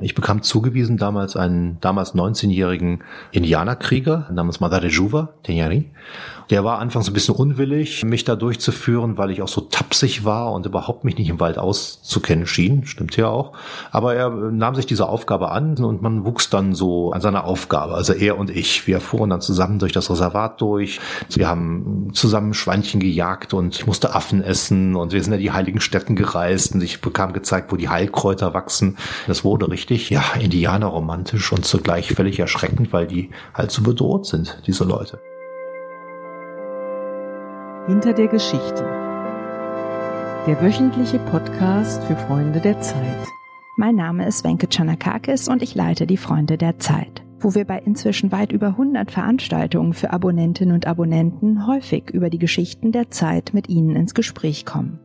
Ich bekam zugewiesen damals einen damals 19-jährigen Indianerkrieger namens Madare Juva, Tenyari. Der war anfangs ein bisschen unwillig, mich da durchzuführen, weil ich auch so tapsig war und überhaupt mich nicht im Wald auszukennen schien. Stimmt ja auch. Aber er nahm sich diese Aufgabe an und man wuchs dann so an seiner Aufgabe. Also er und ich. Wir fuhren dann zusammen durch das Reservat durch. Wir haben zusammen Schweinchen gejagt und ich musste Affen essen und wir sind ja die heiligen Städten gereist und ich bekam gezeigt, wo die Heilkräuter wachsen. Das wurde richtig, ja, indianerromantisch und zugleich völlig erschreckend, weil die halt so bedroht sind, diese Leute. Hinter der Geschichte. Der wöchentliche Podcast für Freunde der Zeit. Mein Name ist Wenke Chanakakis und ich leite die Freunde der Zeit, wo wir bei inzwischen weit über 100 Veranstaltungen für Abonnentinnen und Abonnenten häufig über die Geschichten der Zeit mit Ihnen ins Gespräch kommen.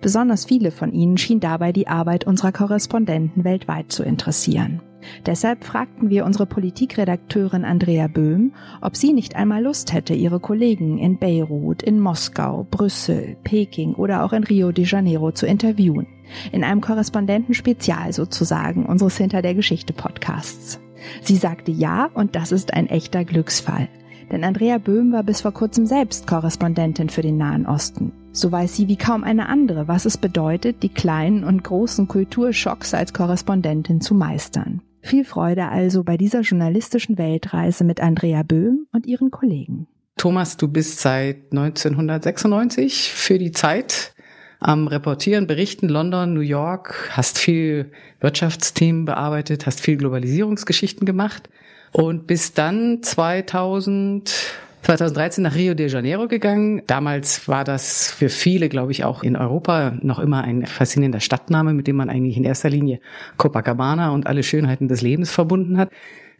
Besonders viele von ihnen schien dabei die Arbeit unserer Korrespondenten weltweit zu interessieren. Deshalb fragten wir unsere Politikredakteurin Andrea Böhm, ob sie nicht einmal Lust hätte, ihre Kollegen in Beirut, in Moskau, Brüssel, Peking oder auch in Rio de Janeiro zu interviewen. In einem Korrespondentenspezial sozusagen unseres Hinter der Geschichte Podcasts. Sie sagte ja und das ist ein echter Glücksfall. Denn Andrea Böhm war bis vor kurzem selbst Korrespondentin für den Nahen Osten. So weiß sie wie kaum eine andere, was es bedeutet, die kleinen und großen Kulturschocks als Korrespondentin zu meistern. Viel Freude also bei dieser journalistischen Weltreise mit Andrea Böhm und ihren Kollegen. Thomas, du bist seit 1996 für die Zeit am Reportieren, Berichten, London, New York, hast viel Wirtschaftsthemen bearbeitet, hast viel Globalisierungsgeschichten gemacht und bist dann 2000 2013 nach Rio de Janeiro gegangen. Damals war das für viele, glaube ich, auch in Europa noch immer ein faszinierender Stadtname, mit dem man eigentlich in erster Linie Copacabana und alle Schönheiten des Lebens verbunden hat.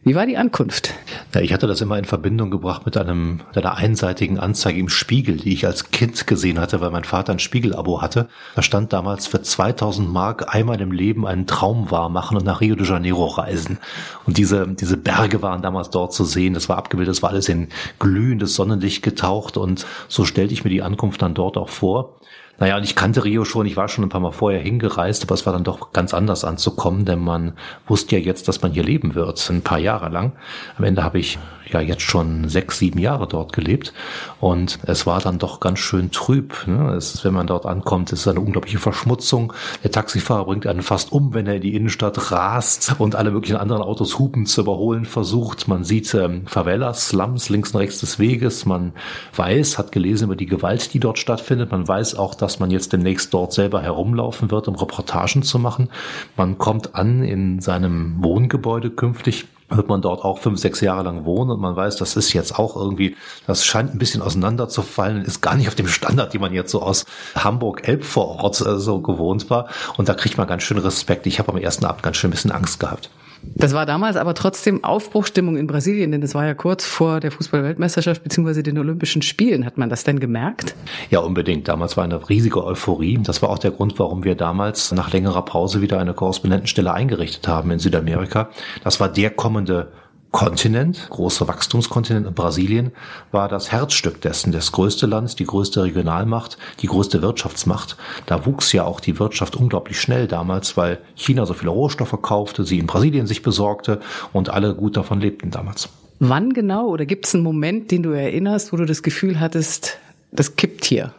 Wie war die Ankunft? Ja, ich hatte das immer in Verbindung gebracht mit einem, einer einseitigen Anzeige im Spiegel, die ich als Kind gesehen hatte, weil mein Vater ein Spiegel-Abo hatte. Da stand damals für 2000 Mark einmal im Leben einen Traum wahr machen und nach Rio de Janeiro reisen. Und diese, diese Berge waren damals dort zu sehen. Das war abgebildet, das war alles in glühendes Sonnenlicht getaucht und so stellte ich mir die Ankunft dann dort auch vor. Naja, und ich kannte Rio schon, ich war schon ein paar Mal vorher hingereist, aber es war dann doch ganz anders anzukommen, denn man wusste ja jetzt, dass man hier leben wird, ein paar Jahre lang. Am Ende habe ich ja jetzt schon sechs, sieben Jahre dort gelebt und es war dann doch ganz schön trüb. Ne? Es, wenn man dort ankommt, ist eine unglaubliche Verschmutzung. Der Taxifahrer bringt einen fast um, wenn er in die Innenstadt rast und alle möglichen anderen Autos hupen zu überholen versucht. Man sieht ähm, Favelas, Slums links und rechts des Weges. Man weiß, hat gelesen über die Gewalt, die dort stattfindet. Man weiß auch, dass man jetzt demnächst dort selber herumlaufen wird, um Reportagen zu machen. Man kommt an in seinem Wohngebäude künftig wird man dort auch fünf, sechs Jahre lang wohnen und man weiß, das ist jetzt auch irgendwie, das scheint ein bisschen auseinanderzufallen, ist gar nicht auf dem Standard, die man jetzt so aus Hamburg-Elbvorort äh, so gewohnt war. Und da kriegt man ganz schön Respekt. Ich habe am ersten Abend ganz schön ein bisschen Angst gehabt. Das war damals aber trotzdem Aufbruchstimmung in Brasilien, denn das war ja kurz vor der Fußball-Weltmeisterschaft beziehungsweise den Olympischen Spielen. Hat man das denn gemerkt? Ja, unbedingt. Damals war eine riesige Euphorie. Das war auch der Grund, warum wir damals nach längerer Pause wieder eine Korrespondentenstelle eingerichtet haben in Südamerika. Das war der kommende Kontinent, großer Wachstumskontinent in Brasilien, war das Herzstück dessen, das größte Land, die größte Regionalmacht, die größte Wirtschaftsmacht. Da wuchs ja auch die Wirtschaft unglaublich schnell damals, weil China so viele Rohstoffe kaufte, sie in Brasilien sich besorgte und alle gut davon lebten damals. Wann genau oder gibt es einen Moment, den du erinnerst, wo du das Gefühl hattest, das kippt hier?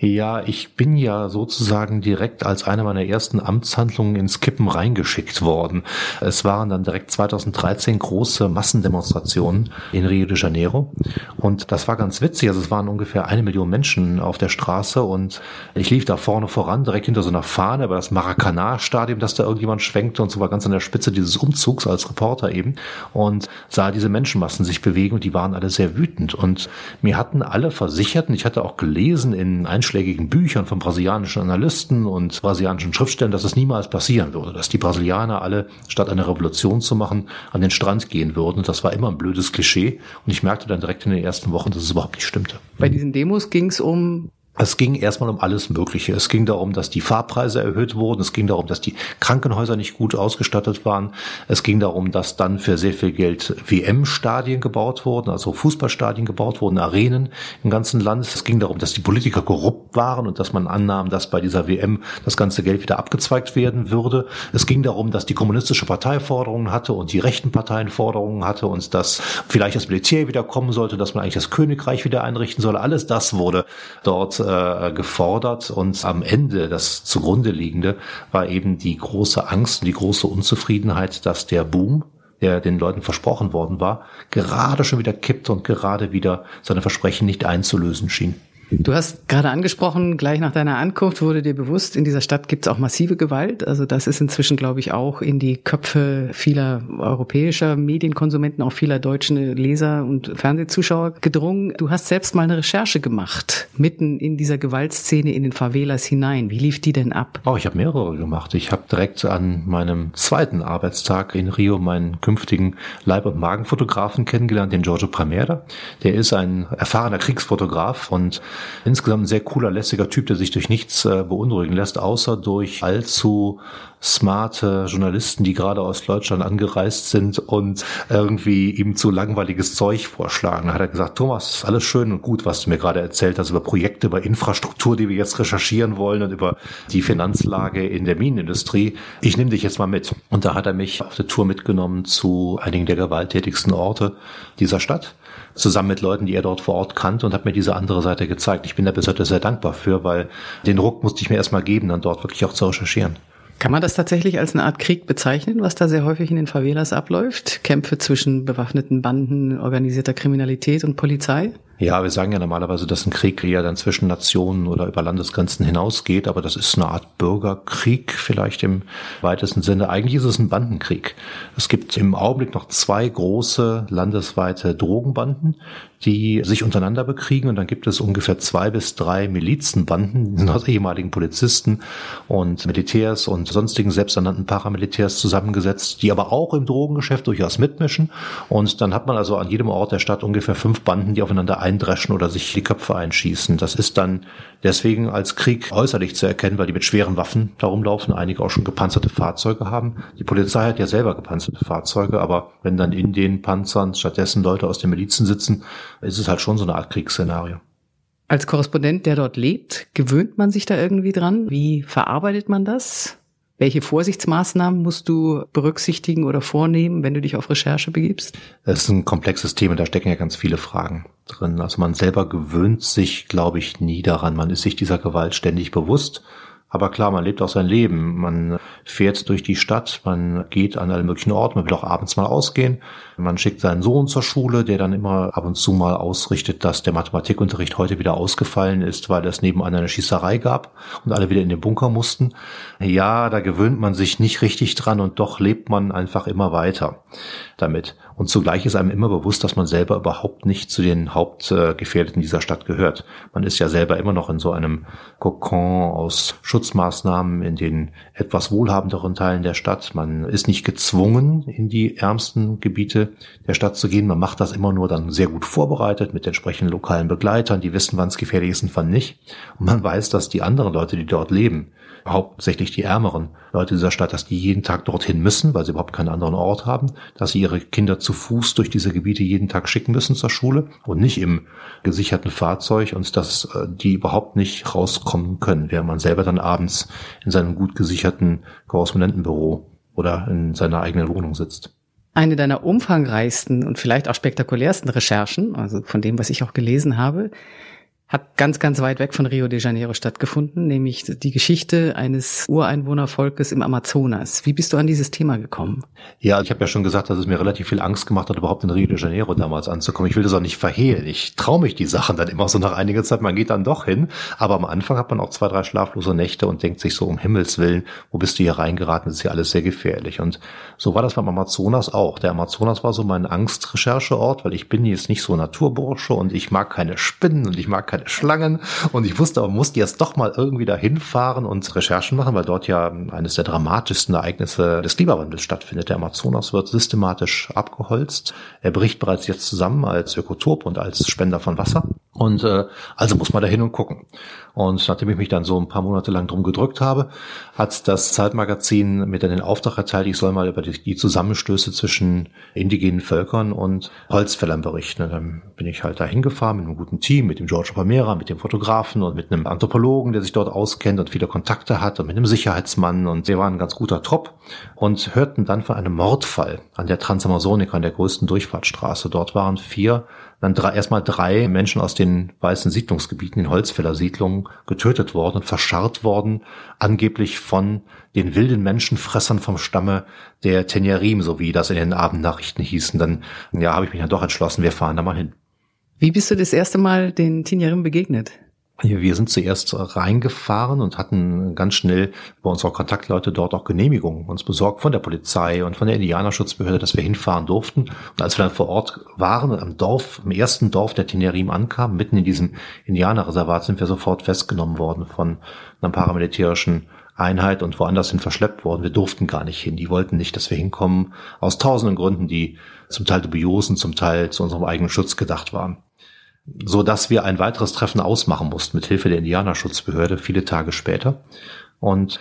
Ja, ich bin ja sozusagen direkt als eine meiner ersten Amtshandlungen ins Kippen reingeschickt worden. Es waren dann direkt 2013 große Massendemonstrationen in Rio de Janeiro. Und das war ganz witzig. Also es waren ungefähr eine Million Menschen auf der Straße und ich lief da vorne voran, direkt hinter so einer Fahne über das Maracanã-Stadion, das da irgendjemand schwenkte und so war ganz an der Spitze dieses Umzugs als Reporter eben und sah diese Menschenmassen sich bewegen und die waren alle sehr wütend. Und mir hatten alle versichert, und ich hatte auch gelesen in einschlägigen Büchern von brasilianischen Analysten und brasilianischen Schriftstellern, dass es niemals passieren würde, dass die Brasilianer alle, statt eine Revolution zu machen, an den Strand gehen würden. Das war immer ein blödes Klischee. Und ich merkte dann direkt in den ersten Wochen, dass es überhaupt nicht stimmte. Bei diesen Demos ging es um Es ging erstmal um alles Mögliche. Es ging darum, dass die Fahrpreise erhöht wurden. Es ging darum, dass die Krankenhäuser nicht gut ausgestattet waren. Es ging darum, dass dann für sehr viel Geld WM-Stadien gebaut wurden, also Fußballstadien gebaut wurden, Arenen im ganzen Land. Es ging darum, dass die Politiker korrupt waren und dass man annahm, dass bei dieser WM das ganze Geld wieder abgezweigt werden würde. Es ging darum, dass die kommunistische Partei Forderungen hatte und die rechten Parteien Forderungen hatte und dass vielleicht das Militär wieder kommen sollte, dass man eigentlich das Königreich wieder einrichten solle. Alles das wurde dort äh, gefordert und am Ende das zugrunde liegende war eben die große Angst und die große Unzufriedenheit, dass der Boom der den Leuten versprochen worden war, gerade schon wieder kippte und gerade wieder seine Versprechen nicht einzulösen schien. Du hast gerade angesprochen, gleich nach deiner Ankunft wurde dir bewusst, in dieser Stadt gibt es auch massive Gewalt. Also das ist inzwischen, glaube ich, auch in die Köpfe vieler europäischer Medienkonsumenten, auch vieler deutschen Leser und Fernsehzuschauer gedrungen. Du hast selbst mal eine Recherche gemacht, mitten in dieser Gewaltszene in den Favelas hinein. Wie lief die denn ab? Oh, ich habe mehrere gemacht. Ich habe direkt an meinem zweiten Arbeitstag in Rio meinen künftigen Leib- und Magenfotografen kennengelernt, den Giorgio Primera. Der ist ein erfahrener Kriegsfotograf und Insgesamt ein sehr cooler, lässiger Typ, der sich durch nichts äh, beunruhigen lässt, außer durch allzu smarte Journalisten, die gerade aus Deutschland angereist sind und irgendwie ihm zu langweiliges Zeug vorschlagen. Da hat er gesagt, Thomas, alles schön und gut, was du mir gerade erzählt hast über Projekte, über Infrastruktur, die wir jetzt recherchieren wollen und über die Finanzlage in der Minenindustrie. Ich nehme dich jetzt mal mit. Und da hat er mich auf der Tour mitgenommen zu einigen der gewalttätigsten Orte dieser Stadt zusammen mit Leuten, die er dort vor Ort kannte und hat mir diese andere Seite gezeigt. Ich bin da bis heute sehr dankbar für, weil den Ruck musste ich mir erstmal geben, dann dort wirklich auch zu recherchieren. Kann man das tatsächlich als eine Art Krieg bezeichnen, was da sehr häufig in den Favelas abläuft? Kämpfe zwischen bewaffneten Banden, organisierter Kriminalität und Polizei? Ja, wir sagen ja normalerweise, dass ein Krieg eher dann zwischen Nationen oder über Landesgrenzen hinausgeht, aber das ist eine Art Bürgerkrieg vielleicht im weitesten Sinne. Eigentlich ist es ein Bandenkrieg. Es gibt im Augenblick noch zwei große landesweite Drogenbanden, die sich untereinander bekriegen und dann gibt es ungefähr zwei bis drei Milizenbanden, aus ehemaligen Polizisten und Militärs und sonstigen selbsternannten Paramilitärs zusammengesetzt, die aber auch im Drogengeschäft durchaus mitmischen und dann hat man also an jedem Ort der Stadt ungefähr fünf Banden, die aufeinander eindreschen oder sich die Köpfe einschießen. Das ist dann deswegen als Krieg äußerlich zu erkennen, weil die mit schweren Waffen darum laufen, einige auch schon gepanzerte Fahrzeuge haben. Die Polizei hat ja selber gepanzerte Fahrzeuge, aber wenn dann in den Panzern stattdessen Leute aus den Milizen sitzen, ist es halt schon so eine Art Kriegsszenario. Als Korrespondent, der dort lebt, gewöhnt man sich da irgendwie dran? Wie verarbeitet man das? Welche Vorsichtsmaßnahmen musst du berücksichtigen oder vornehmen, wenn du dich auf Recherche begibst? Das ist ein komplexes Thema, da stecken ja ganz viele Fragen drin. Also man selber gewöhnt sich, glaube ich, nie daran. Man ist sich dieser Gewalt ständig bewusst aber klar, man lebt auch sein Leben. Man fährt durch die Stadt, man geht an alle möglichen Orten, man will auch abends mal ausgehen. Man schickt seinen Sohn zur Schule, der dann immer ab und zu mal ausrichtet, dass der Mathematikunterricht heute wieder ausgefallen ist, weil es nebenan eine Schießerei gab und alle wieder in den Bunker mussten. Ja, da gewöhnt man sich nicht richtig dran und doch lebt man einfach immer weiter damit. Und zugleich ist einem immer bewusst, dass man selber überhaupt nicht zu den Hauptgefährdeten dieser Stadt gehört. Man ist ja selber immer noch in so einem Kokon aus Schutzmaßnahmen in den etwas wohlhabenderen Teilen der Stadt. Man ist nicht gezwungen, in die ärmsten Gebiete der Stadt zu gehen. Man macht das immer nur dann sehr gut vorbereitet mit entsprechenden lokalen Begleitern, die wissen, wann es gefährlich ist und wann nicht. Und man weiß, dass die anderen Leute, die dort leben, hauptsächlich die ärmeren Leute dieser Stadt, dass die jeden Tag dorthin müssen, weil sie überhaupt keinen anderen Ort haben, dass sie ihre Kinder zu Fuß durch diese Gebiete jeden Tag schicken müssen zur Schule und nicht im gesicherten Fahrzeug und dass äh, die überhaupt nicht rauskommen können, während man selber dann abends in seinem gut gesicherten Korrespondentenbüro oder in seiner eigenen Wohnung sitzt. Eine deiner umfangreichsten und vielleicht auch spektakulärsten Recherchen, also von dem, was ich auch gelesen habe, hat ganz, ganz weit weg von Rio de Janeiro stattgefunden, nämlich die Geschichte eines Ureinwohnervolkes im Amazonas. Wie bist du an dieses Thema gekommen? Ja, ich habe ja schon gesagt, dass es mir relativ viel Angst gemacht hat, überhaupt in Rio de Janeiro damals anzukommen. Ich will das auch nicht verhehlen. Ich traue mich die Sachen dann immer so nach einiger Zeit. Man geht dann doch hin. Aber am Anfang hat man auch zwei, drei schlaflose Nächte und denkt sich so, um Himmels Willen, wo bist du hier reingeraten? Das ist ja alles sehr gefährlich. Und so war das beim Amazonas auch. Der Amazonas war so mein Angstrechercheort, weil ich bin jetzt nicht so Naturbursche und ich mag keine Spinnen und ich mag keine keine Schlangen. Und ich wusste aber, musste jetzt doch mal irgendwie dahin fahren und Recherchen machen, weil dort ja eines der dramatischsten Ereignisse des Klimawandels stattfindet. Der Amazonas wird systematisch abgeholzt. Er bricht bereits jetzt zusammen als Ökotop und als Spender von Wasser. Und äh, also muss man da hin und gucken. Und nachdem ich mich dann so ein paar Monate lang drum gedrückt habe, hat das Zeitmagazin mir dann den Auftrag erteilt, ich soll mal über die, Zusammenstöße zwischen indigenen Völkern und Holzfällern berichten. Und dann bin ich halt da hingefahren mit einem guten Team, mit dem George Palmera, mit dem Fotografen und mit einem Anthropologen, der sich dort auskennt und viele Kontakte hat und mit einem Sicherheitsmann. Und wir waren ein ganz guter Trop und hörten dann von einem Mordfall an der Transamazonica, an der größten Durchfahrtsstraße. Dort waren vier dann drei, erstmal drei Menschen aus den weißen Siedlungsgebieten, den Holzfällersiedlungen, getötet worden und verscharrt worden, angeblich von den wilden Menschenfressern vom Stamme der Tenyarim, so wie das in den Abendnachrichten hießen. Dann, ja, habe ich mich dann doch entschlossen, wir fahren da mal hin. Wie bist du das erste Mal den Tenyarim begegnet? Wir sind zuerst reingefahren und hatten ganz schnell bei unserer Kontaktleute dort auch Genehmigungen uns besorgt von der Polizei und von der Indianerschutzbehörde, dass wir hinfahren durften. Und als wir dann vor Ort waren und am Dorf, im ersten Dorf der Tenerim ankamen, mitten in diesem Indianerreservat, sind wir sofort festgenommen worden von einer paramilitärischen Einheit und woanders hin verschleppt worden. Wir durften gar nicht hin. Die wollten nicht, dass wir hinkommen, aus tausenden Gründen, die zum Teil dubiosen, zum Teil zu unserem eigenen Schutz gedacht waren so dass wir ein weiteres Treffen ausmachen mussten mit Hilfe der Indianerschutzbehörde viele Tage später. Und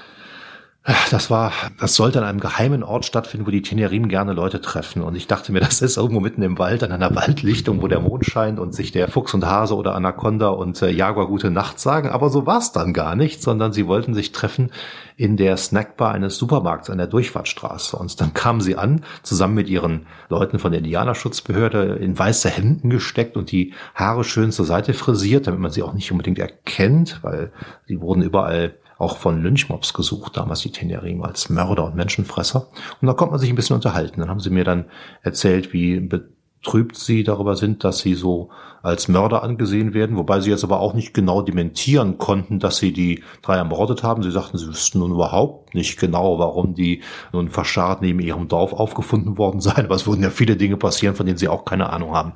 das war, das sollte an einem geheimen Ort stattfinden, wo die Tenerim gerne Leute treffen. Und ich dachte mir, das ist irgendwo mitten im Wald, an einer Waldlichtung, wo der Mond scheint und sich der Fuchs und Hase oder Anaconda und äh, Jaguar gute Nacht sagen. Aber so war es dann gar nicht, sondern sie wollten sich treffen in der Snackbar eines Supermarkts an der Durchfahrtsstraße. Und dann kamen sie an, zusammen mit ihren Leuten von der Indianerschutzbehörde, in weiße Hemden gesteckt und die Haare schön zur Seite frisiert, damit man sie auch nicht unbedingt erkennt, weil sie wurden überall auch von Lynchmobs gesucht, damals die Tenerim als Mörder und Menschenfresser. Und da konnte man sich ein bisschen unterhalten. Dann haben sie mir dann erzählt, wie betrübt sie darüber sind, dass sie so als Mörder angesehen werden, wobei sie jetzt aber auch nicht genau dementieren konnten, dass sie die drei ermordet haben. Sie sagten, sie wüssten nun überhaupt nicht genau, warum die nun verscharrt neben ihrem Dorf aufgefunden worden seien. Aber es wurden ja viele Dinge passieren, von denen sie auch keine Ahnung haben.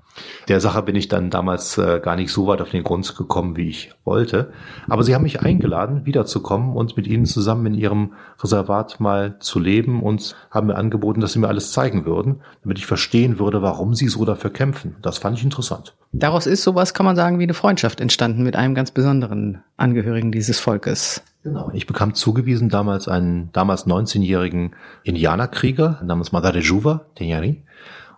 Der Sache bin ich dann damals äh, gar nicht so weit auf den Grund gekommen, wie ich wollte. Aber sie haben mich eingeladen, wiederzukommen und mit ihnen zusammen in ihrem Reservat mal zu leben und haben mir angeboten, dass sie mir alles zeigen würden, damit ich verstehen würde, warum sie so dafür kämpfen. Das fand ich interessant. Daraus ist sowas, kann man sagen, wie eine Freundschaft entstanden mit einem ganz besonderen Angehörigen dieses Volkes. Genau. Ich bekam zugewiesen damals einen damals 19-jährigen Indianerkrieger namens Madare Juva, Tenyari,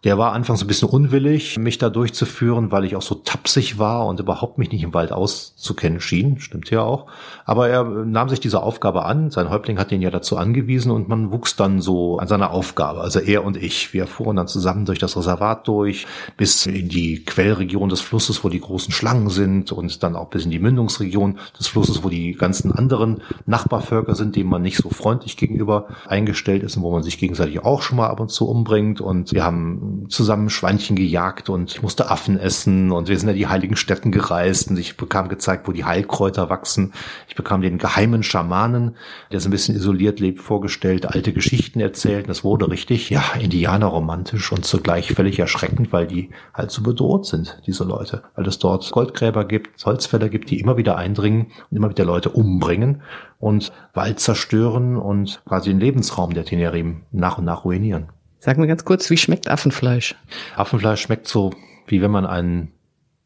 der war anfangs ein bisschen unwillig, mich da durchzuführen, weil ich auch so tapsig war und überhaupt mich nicht im Wald auszukennen schien. Stimmt ja auch. Aber er nahm sich diese Aufgabe an. Sein Häuptling hat ihn ja dazu angewiesen und man wuchs dann so an seiner Aufgabe. Also er und ich. Wir fuhren dann zusammen durch das Reservat durch, bis in die Quellregion des Flusses, wo die großen Schlangen sind und dann auch bis in die Mündungsregion des Flusses, wo die ganzen anderen Nachbarvölker sind, denen man nicht so freundlich gegenüber eingestellt ist und wo man sich gegenseitig auch schon mal ab und zu umbringt. Und wir haben zusammen Schweinchen gejagt und ich musste Affen essen und wir sind ja die heiligen Städten gereist und ich bekam gezeigt, wo die Heilkräuter wachsen. Ich bekam den geheimen Schamanen, der so ein bisschen isoliert lebt, vorgestellt, alte Geschichten erzählt. Das wurde richtig, ja, indianerromantisch und zugleich völlig erschreckend, weil die halt so bedroht sind, diese Leute. Weil es dort Goldgräber gibt, Holzfäller gibt, die immer wieder eindringen und immer wieder Leute umbringen und Wald zerstören und quasi den Lebensraum der Tenerim nach und nach ruinieren. Sag mir ganz kurz, wie schmeckt Affenfleisch? Affenfleisch schmeckt so, wie wenn man einen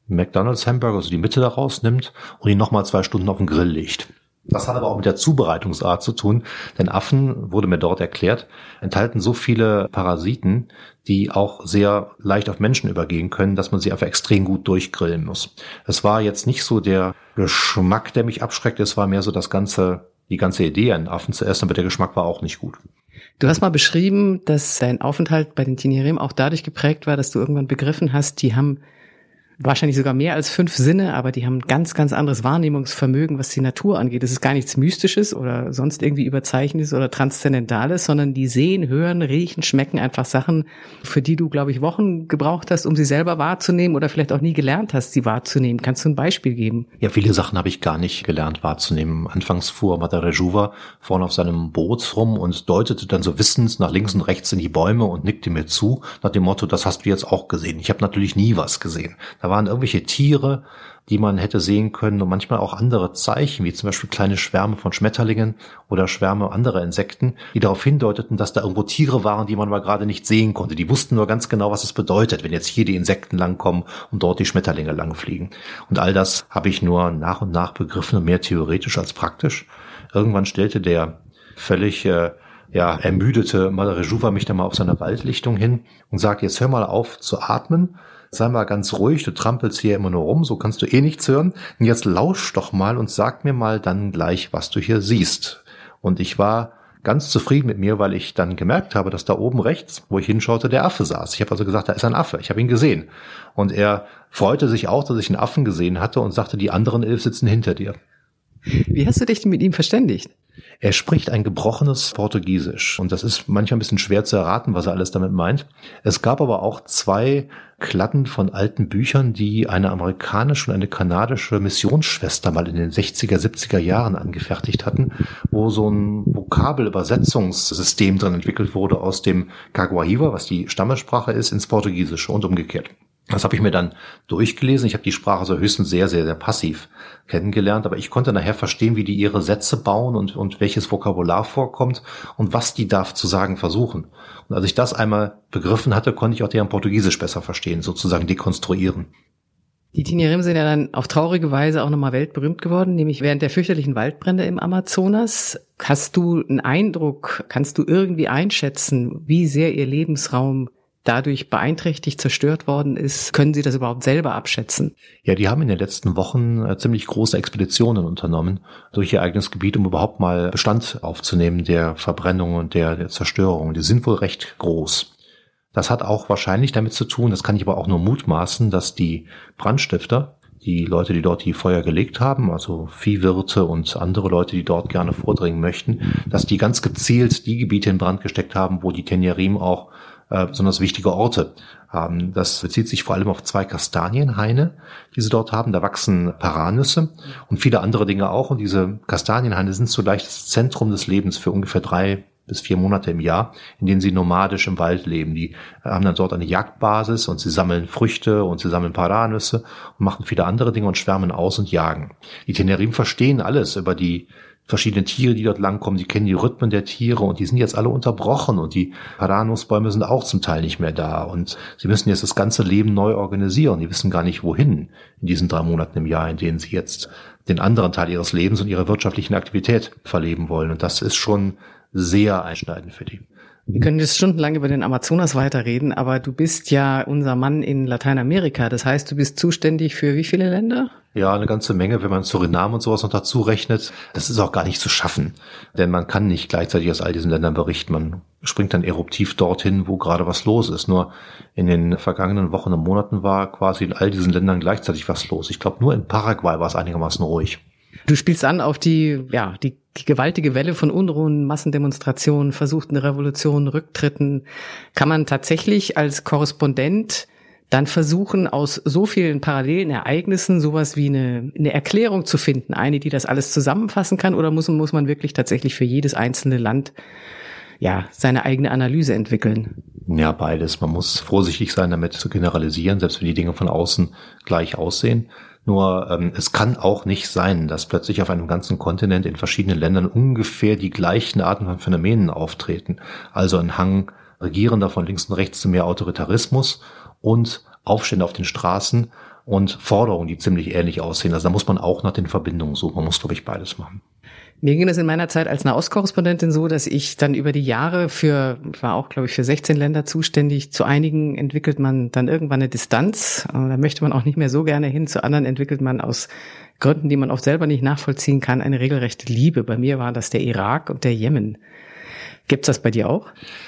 McDonald's Hamburger, also die Mitte daraus nimmt und ihn nochmal zwei Stunden auf den Grill legt. Das hat aber auch mit der Zubereitungsart zu tun, denn Affen, wurde mir dort erklärt, enthalten so viele Parasiten, die auch sehr leicht auf Menschen übergehen können, dass man sie einfach extrem gut durchgrillen muss. Es war jetzt nicht so der Geschmack, der mich abschreckt, es war mehr so das ganze, die ganze Idee, einen Affen zu essen, aber der Geschmack war auch nicht gut. Du hast mal beschrieben, dass dein Aufenthalt bei den Tinerim auch dadurch geprägt war, dass du irgendwann begriffen hast, die haben wahrscheinlich sogar mehr als fünf Sinne, aber die haben ganz, ganz anderes Wahrnehmungsvermögen, was die Natur angeht. Es ist gar nichts Mystisches oder sonst irgendwie Überzeichnetes oder Transzendentales, sondern die sehen, hören, riechen, schmecken einfach Sachen, für die du, glaube ich, Wochen gebraucht hast, um sie selber wahrzunehmen oder vielleicht auch nie gelernt hast, sie wahrzunehmen. Kannst du ein Beispiel geben? Ja, viele Sachen habe ich gar nicht gelernt wahrzunehmen. Anfangs fuhr Matarejuva vorne auf seinem Boot rum und deutete dann so wissens nach links und rechts in die Bäume und nickte mir zu, nach dem Motto, das hast du jetzt auch gesehen. Ich habe natürlich nie was gesehen. Da Da waren irgendwelche Tiere, die man hätte sehen können und manchmal auch andere Zeichen, wie zum Beispiel kleine Schwärme von Schmetterlingen oder Schwärme anderer Insekten, die darauf hindeuteten, dass da irgendwo Tiere waren, die man mal gerade nicht sehen konnte. Die wussten nur ganz genau, was es bedeutet, wenn jetzt hier die Insekten langkommen und dort die Schmetterlinge langfliegen. Und all das habe ich nur nach und nach begriffen und mehr theoretisch als praktisch. Irgendwann stellte der völlig äh, ja, ermüdete Malarejuva mich dann mal auf seiner Waldlichtung hin und sagt, jetzt hör mal auf zu atmen sei mal ganz ruhig, du trampelst hier immer nur rum, so kannst du eh nichts hören. Und jetzt lausch doch mal und sag mir mal dann gleich, was du hier siehst. Und ich war ganz zufrieden mit mir, weil ich dann gemerkt habe, dass da oben rechts, wo ich hinschaute, der Affe saß. Ich habe also gesagt, da ist ein Affe. Ich habe ihn gesehen. Und er freute sich auch, dass ich einen Affen gesehen hatte und sagte, die anderen elf sitzen hinter dir. Wie hast du dich mit ihm verständigt? Er spricht ein gebrochenes Portugiesisch und das ist manchmal ein bisschen schwer zu erraten, was er alles damit meint. Es gab aber auch zwei Klatten von alten Büchern, die eine amerikanische und eine kanadische Missionsschwester mal in den 60er, 70er Jahren angefertigt hatten, wo so ein Vokabelübersetzungssystem drin entwickelt wurde aus dem Caguahiva, was die Stammessprache ist, ins Portugiesische und umgekehrt. Das habe ich mir dann durchgelesen. Ich habe die Sprache so höchstens sehr, sehr, sehr passiv kennengelernt, aber ich konnte nachher verstehen, wie die ihre Sätze bauen und, und welches Vokabular vorkommt und was die da zu sagen versuchen. Und als ich das einmal begriffen hatte, konnte ich auch deren Portugiesisch besser verstehen, sozusagen dekonstruieren. Die Tinirim sind ja dann auf traurige Weise auch nochmal weltberühmt geworden, nämlich während der fürchterlichen Waldbrände im Amazonas. Hast du einen Eindruck, kannst du irgendwie einschätzen, wie sehr ihr Lebensraum dadurch beeinträchtigt, zerstört worden ist. Können Sie das überhaupt selber abschätzen? Ja, die haben in den letzten Wochen äh, ziemlich große Expeditionen unternommen durch ihr eigenes Gebiet, um überhaupt mal Bestand aufzunehmen der Verbrennung und der, der Zerstörung. Die sind wohl recht groß. Das hat auch wahrscheinlich damit zu tun, das kann ich aber auch nur mutmaßen, dass die Brandstifter, die Leute, die dort die Feuer gelegt haben, also Viehwirte und andere Leute, die dort gerne vordringen möchten, dass die ganz gezielt die Gebiete in Brand gesteckt haben, wo die Tenjerim auch äh, besonders wichtige Orte haben. Das bezieht sich vor allem auf zwei Kastanienhaine, die sie dort haben. Da wachsen Paranüsse und viele andere Dinge auch. Und diese Kastanienhaine sind zugleich das Zentrum des Lebens für ungefähr drei bis vier Monate im Jahr, in denen sie nomadisch im Wald leben. Die haben dann dort eine Jagdbasis und sie sammeln Früchte und sie sammeln Paranüsse und machen viele andere Dinge und schwärmen aus und jagen. Die Tenerim verstehen alles über die verschiedene Tiere, die dort langkommen, die kennen die Rhythmen der Tiere und die sind jetzt alle unterbrochen und die Paranusbäume sind auch zum Teil nicht mehr da und sie müssen jetzt das ganze Leben neu organisieren. Die wissen gar nicht wohin in diesen drei Monaten im Jahr, in denen sie jetzt den anderen Teil ihres Lebens und ihrer wirtschaftlichen Aktivität verleben wollen. Und das ist schon sehr einschneidend für die. Wir können jetzt stundenlang über den Amazonas weiterreden, aber du bist ja unser Mann in Lateinamerika. Das heißt, du bist zuständig für wie viele Länder? Ja, eine ganze Menge, wenn man Suriname und sowas noch dazu rechnet. Das ist auch gar nicht zu schaffen, denn man kann nicht gleichzeitig aus all diesen Ländern berichten. Man springt dann eruptiv dorthin, wo gerade was los ist. Nur in den vergangenen Wochen und Monaten war quasi in all diesen Ländern gleichzeitig was los. Ich glaube, nur in Paraguay war es einigermaßen ruhig. Du spielst an auf die, ja, die, die gewaltige Welle von Unruhen, Massendemonstrationen, versuchten Revolutionen, Rücktritten. Kann man tatsächlich als Korrespondent dann versuchen, aus so vielen parallelen Ereignissen sowas wie eine, eine Erklärung zu finden, eine, die das alles zusammenfassen kann, oder muss, muss man wirklich tatsächlich für jedes einzelne Land ja, seine eigene Analyse entwickeln? Ja, beides. Man muss vorsichtig sein, damit zu generalisieren, selbst wenn die Dinge von außen gleich aussehen. Nur ähm, es kann auch nicht sein, dass plötzlich auf einem ganzen Kontinent in verschiedenen Ländern ungefähr die gleichen Arten von Phänomenen auftreten. Also ein Hang Regierender von links und rechts zu mehr Autoritarismus und Aufstände auf den Straßen und Forderungen, die ziemlich ähnlich aussehen. Also da muss man auch nach den Verbindungen suchen. Man muss, glaube ich, beides machen. Mir ging es in meiner Zeit als Nahostkorrespondentin so, dass ich dann über die Jahre für, war auch, glaube ich, für 16 Länder zuständig. Zu einigen entwickelt man dann irgendwann eine Distanz. Da möchte man auch nicht mehr so gerne hin. Zu anderen entwickelt man aus Gründen, die man oft selber nicht nachvollziehen kann, eine regelrechte Liebe. Bei mir war das der Irak und der Jemen. Gibt's das bei dir auch?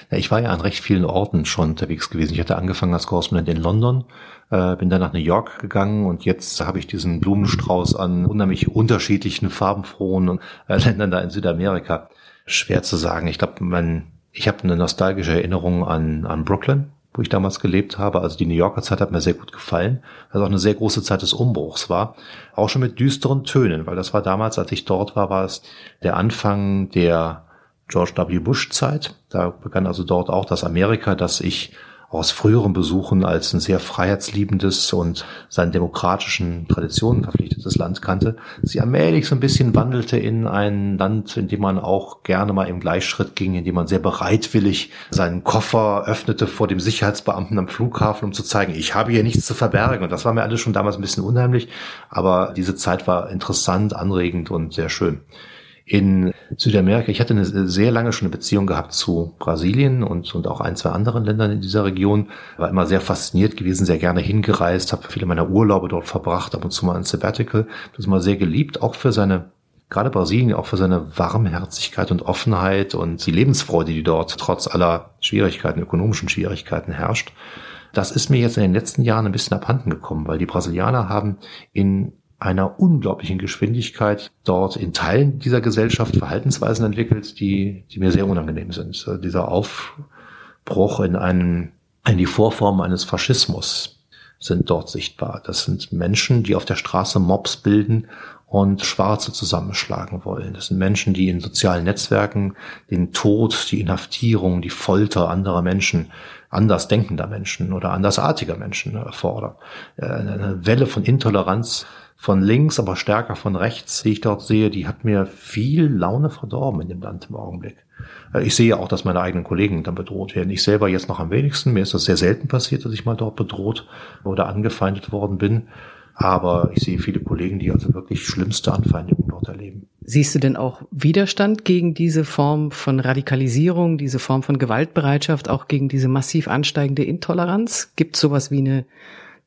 Ich war ja an recht vielen Orten schon unterwegs gewesen. Ich hatte angefangen als Korrespondent in London, äh, bin dann nach New York gegangen und jetzt habe ich diesen Blumenstrauß an unheimlich unterschiedlichen, farbenfrohen äh, Ländern da in Südamerika. Schwer zu sagen. Ich glaube, man, ich habe eine nostalgische Erinnerung an, an Brooklyn, wo ich damals gelebt habe. Also die New Yorker Zeit hat mir sehr gut gefallen, weil es auch eine sehr große Zeit des Umbruchs war. Auch schon mit düsteren Tönen, weil das war damals, als ich dort war, war es der Anfang der George W. Bush Zeit. Da begann also dort auch das Amerika, das ich aus früheren Besuchen als ein sehr freiheitsliebendes und seinen demokratischen Traditionen verpflichtetes Land kannte, sie allmählich so ein bisschen wandelte in ein Land, in dem man auch gerne mal im Gleichschritt ging, in dem man sehr bereitwillig seinen Koffer öffnete vor dem Sicherheitsbeamten am Flughafen, um zu zeigen, ich habe hier nichts zu verbergen. Und das war mir alles schon damals ein bisschen unheimlich, aber diese Zeit war interessant, anregend und sehr schön in Südamerika. Ich hatte eine sehr lange schon eine Beziehung gehabt zu Brasilien und, und auch ein, zwei anderen Ländern in dieser Region. War immer sehr fasziniert gewesen, sehr gerne hingereist, habe viele meiner Urlaube dort verbracht, ab und zu mal ein Sabbatical. Das immer sehr geliebt, auch für seine gerade Brasilien auch für seine Warmherzigkeit und Offenheit und die Lebensfreude, die dort trotz aller Schwierigkeiten, ökonomischen Schwierigkeiten herrscht. Das ist mir jetzt in den letzten Jahren ein bisschen abhanden gekommen, weil die Brasilianer haben in einer unglaublichen Geschwindigkeit dort in Teilen dieser Gesellschaft Verhaltensweisen entwickelt, die, die mir sehr unangenehm sind. Dieser Aufbruch in einen, in die Vorform eines Faschismus sind dort sichtbar. Das sind Menschen, die auf der Straße Mobs bilden und Schwarze zusammenschlagen wollen. Das sind Menschen, die in sozialen Netzwerken den Tod, die Inhaftierung, die Folter anderer Menschen, anders denkender Menschen oder andersartiger Menschen fordern. Äh, eine Welle von Intoleranz von links, aber stärker von rechts, die ich dort sehe, die hat mir viel Laune verdorben in dem Land im Augenblick. Äh, ich sehe auch, dass meine eigenen Kollegen dann bedroht werden. Ich selber jetzt noch am wenigsten. Mir ist das sehr selten passiert, dass ich mal dort bedroht oder angefeindet worden bin. Aber ich sehe viele Kollegen, die also wirklich schlimmste Anfeindungen dort erleben. Siehst du denn auch Widerstand gegen diese Form von Radikalisierung, diese Form von Gewaltbereitschaft, auch gegen diese massiv ansteigende Intoleranz? Gibt es sowas wie eine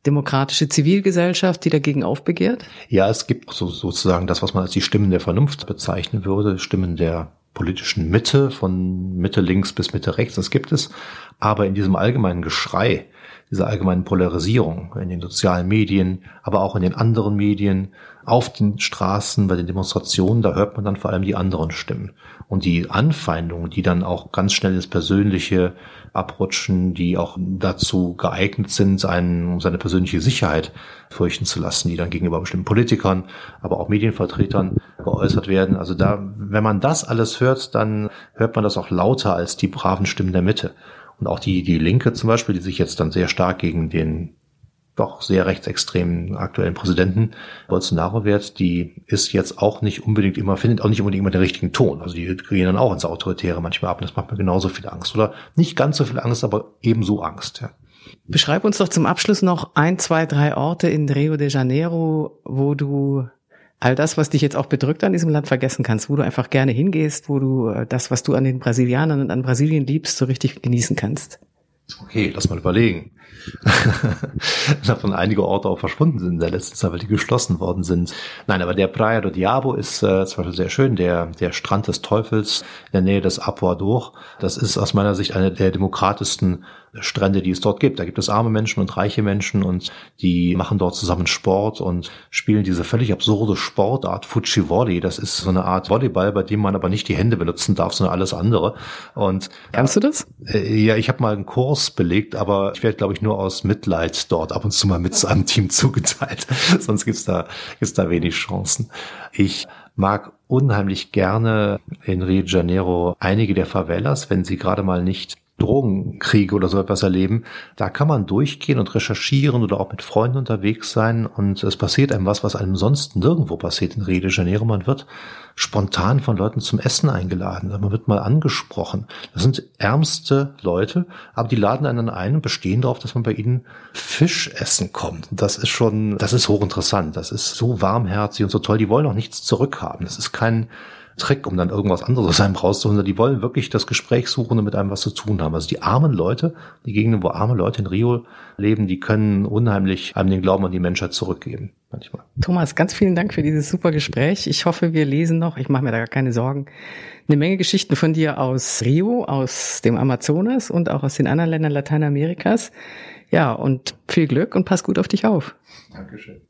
demokratische Zivilgesellschaft, die dagegen aufbegehrt? Ja, es gibt so, sozusagen das, was man als die Stimmen der Vernunft bezeichnen würde, Stimmen der politischen Mitte, von Mitte links bis Mitte rechts, das gibt es. Aber in diesem allgemeinen Geschrei, dieser allgemeinen Polarisierung in den sozialen Medien, aber auch in den anderen Medien, auf den Straßen, bei den Demonstrationen, da hört man dann vor allem die anderen Stimmen. Und die Anfeindungen, die dann auch ganz schnell ins Persönliche abrutschen, die auch dazu geeignet sind, einen, um seine persönliche Sicherheit fürchten zu lassen, die dann gegenüber bestimmten Politikern, aber auch Medienvertretern geäußert werden. Also da, wenn man das alles hört, dann hört man das auch lauter als die braven Stimmen der Mitte. Und auch die, die Linke zum Beispiel, die sich jetzt dann sehr stark gegen den doch sehr rechtsextremen aktuellen Präsidenten Bolsonaro wehrt, die ist jetzt auch nicht unbedingt immer, findet auch nicht unbedingt immer den richtigen Ton. Also die gehen dann auch ins Autoritäre manchmal ab und das macht mir genauso viel Angst. Oder nicht ganz so viel Angst, aber ebenso Angst, ja. Beschreib uns doch zum Abschluss noch ein, zwei, drei Orte in Rio de Janeiro, wo du all das, was dich jetzt auch bedrückt an diesem Land vergessen kannst, wo du einfach gerne hingehst, wo du äh, das, was du an den Brasilianern und an Brasilien liebst, so richtig genießen kannst. Okay, lass mal überlegen. davon einige Orte auch verschwunden sind in der letzten Zeit, weil die geschlossen worden sind. Nein, aber der Praia do Diabo ist äh, zum Beispiel sehr schön. Der, der Strand des Teufels in der Nähe des Apuador. Das ist aus meiner Sicht eine der demokratischsten Strände, die es dort gibt. Da gibt es arme Menschen und reiche Menschen und die machen dort zusammen Sport und spielen diese völlig absurde Sportart Fuji Volley. Das ist so eine Art Volleyball, bei dem man aber nicht die Hände benutzen darf, sondern alles andere. Und kannst du das? Äh, ja, ich habe mal einen Kurs belegt, aber ich werde, glaube ich, nur aus Mitleid dort ab und zu mal mit zu einem Team zugeteilt. Sonst gibt's da gibt's da wenig Chancen. Ich mag unheimlich gerne in Rio de Janeiro einige der Favelas, wenn sie gerade mal nicht Drogenkriege oder so etwas erleben, da kann man durchgehen und recherchieren oder auch mit Freunden unterwegs sein und es passiert einem was, was einem sonst nirgendwo passiert in Rio de Janeiro. Man wird spontan von Leuten zum Essen eingeladen, man wird mal angesprochen. Das sind ärmste Leute, aber die laden einen ein und bestehen darauf, dass man bei ihnen Fisch essen kommt. Das ist schon, das ist hochinteressant. Das ist so warmherzig und so toll. Die wollen auch nichts zurückhaben. Das ist kein Trick, um dann irgendwas anderes aus einem rauszuholen. Die wollen wirklich das Gespräch suchen und mit einem was zu tun haben. Also die armen Leute, die Gegenden, wo arme Leute in Rio leben, die können unheimlich einem den Glauben an die Menschheit zurückgeben. Manchmal. Thomas, ganz vielen Dank für dieses super Gespräch. Ich hoffe, wir lesen noch, ich mache mir da gar keine Sorgen, eine Menge Geschichten von dir aus Rio, aus dem Amazonas und auch aus den anderen Ländern Lateinamerikas. Ja, und viel Glück und pass gut auf dich auf. Dankeschön.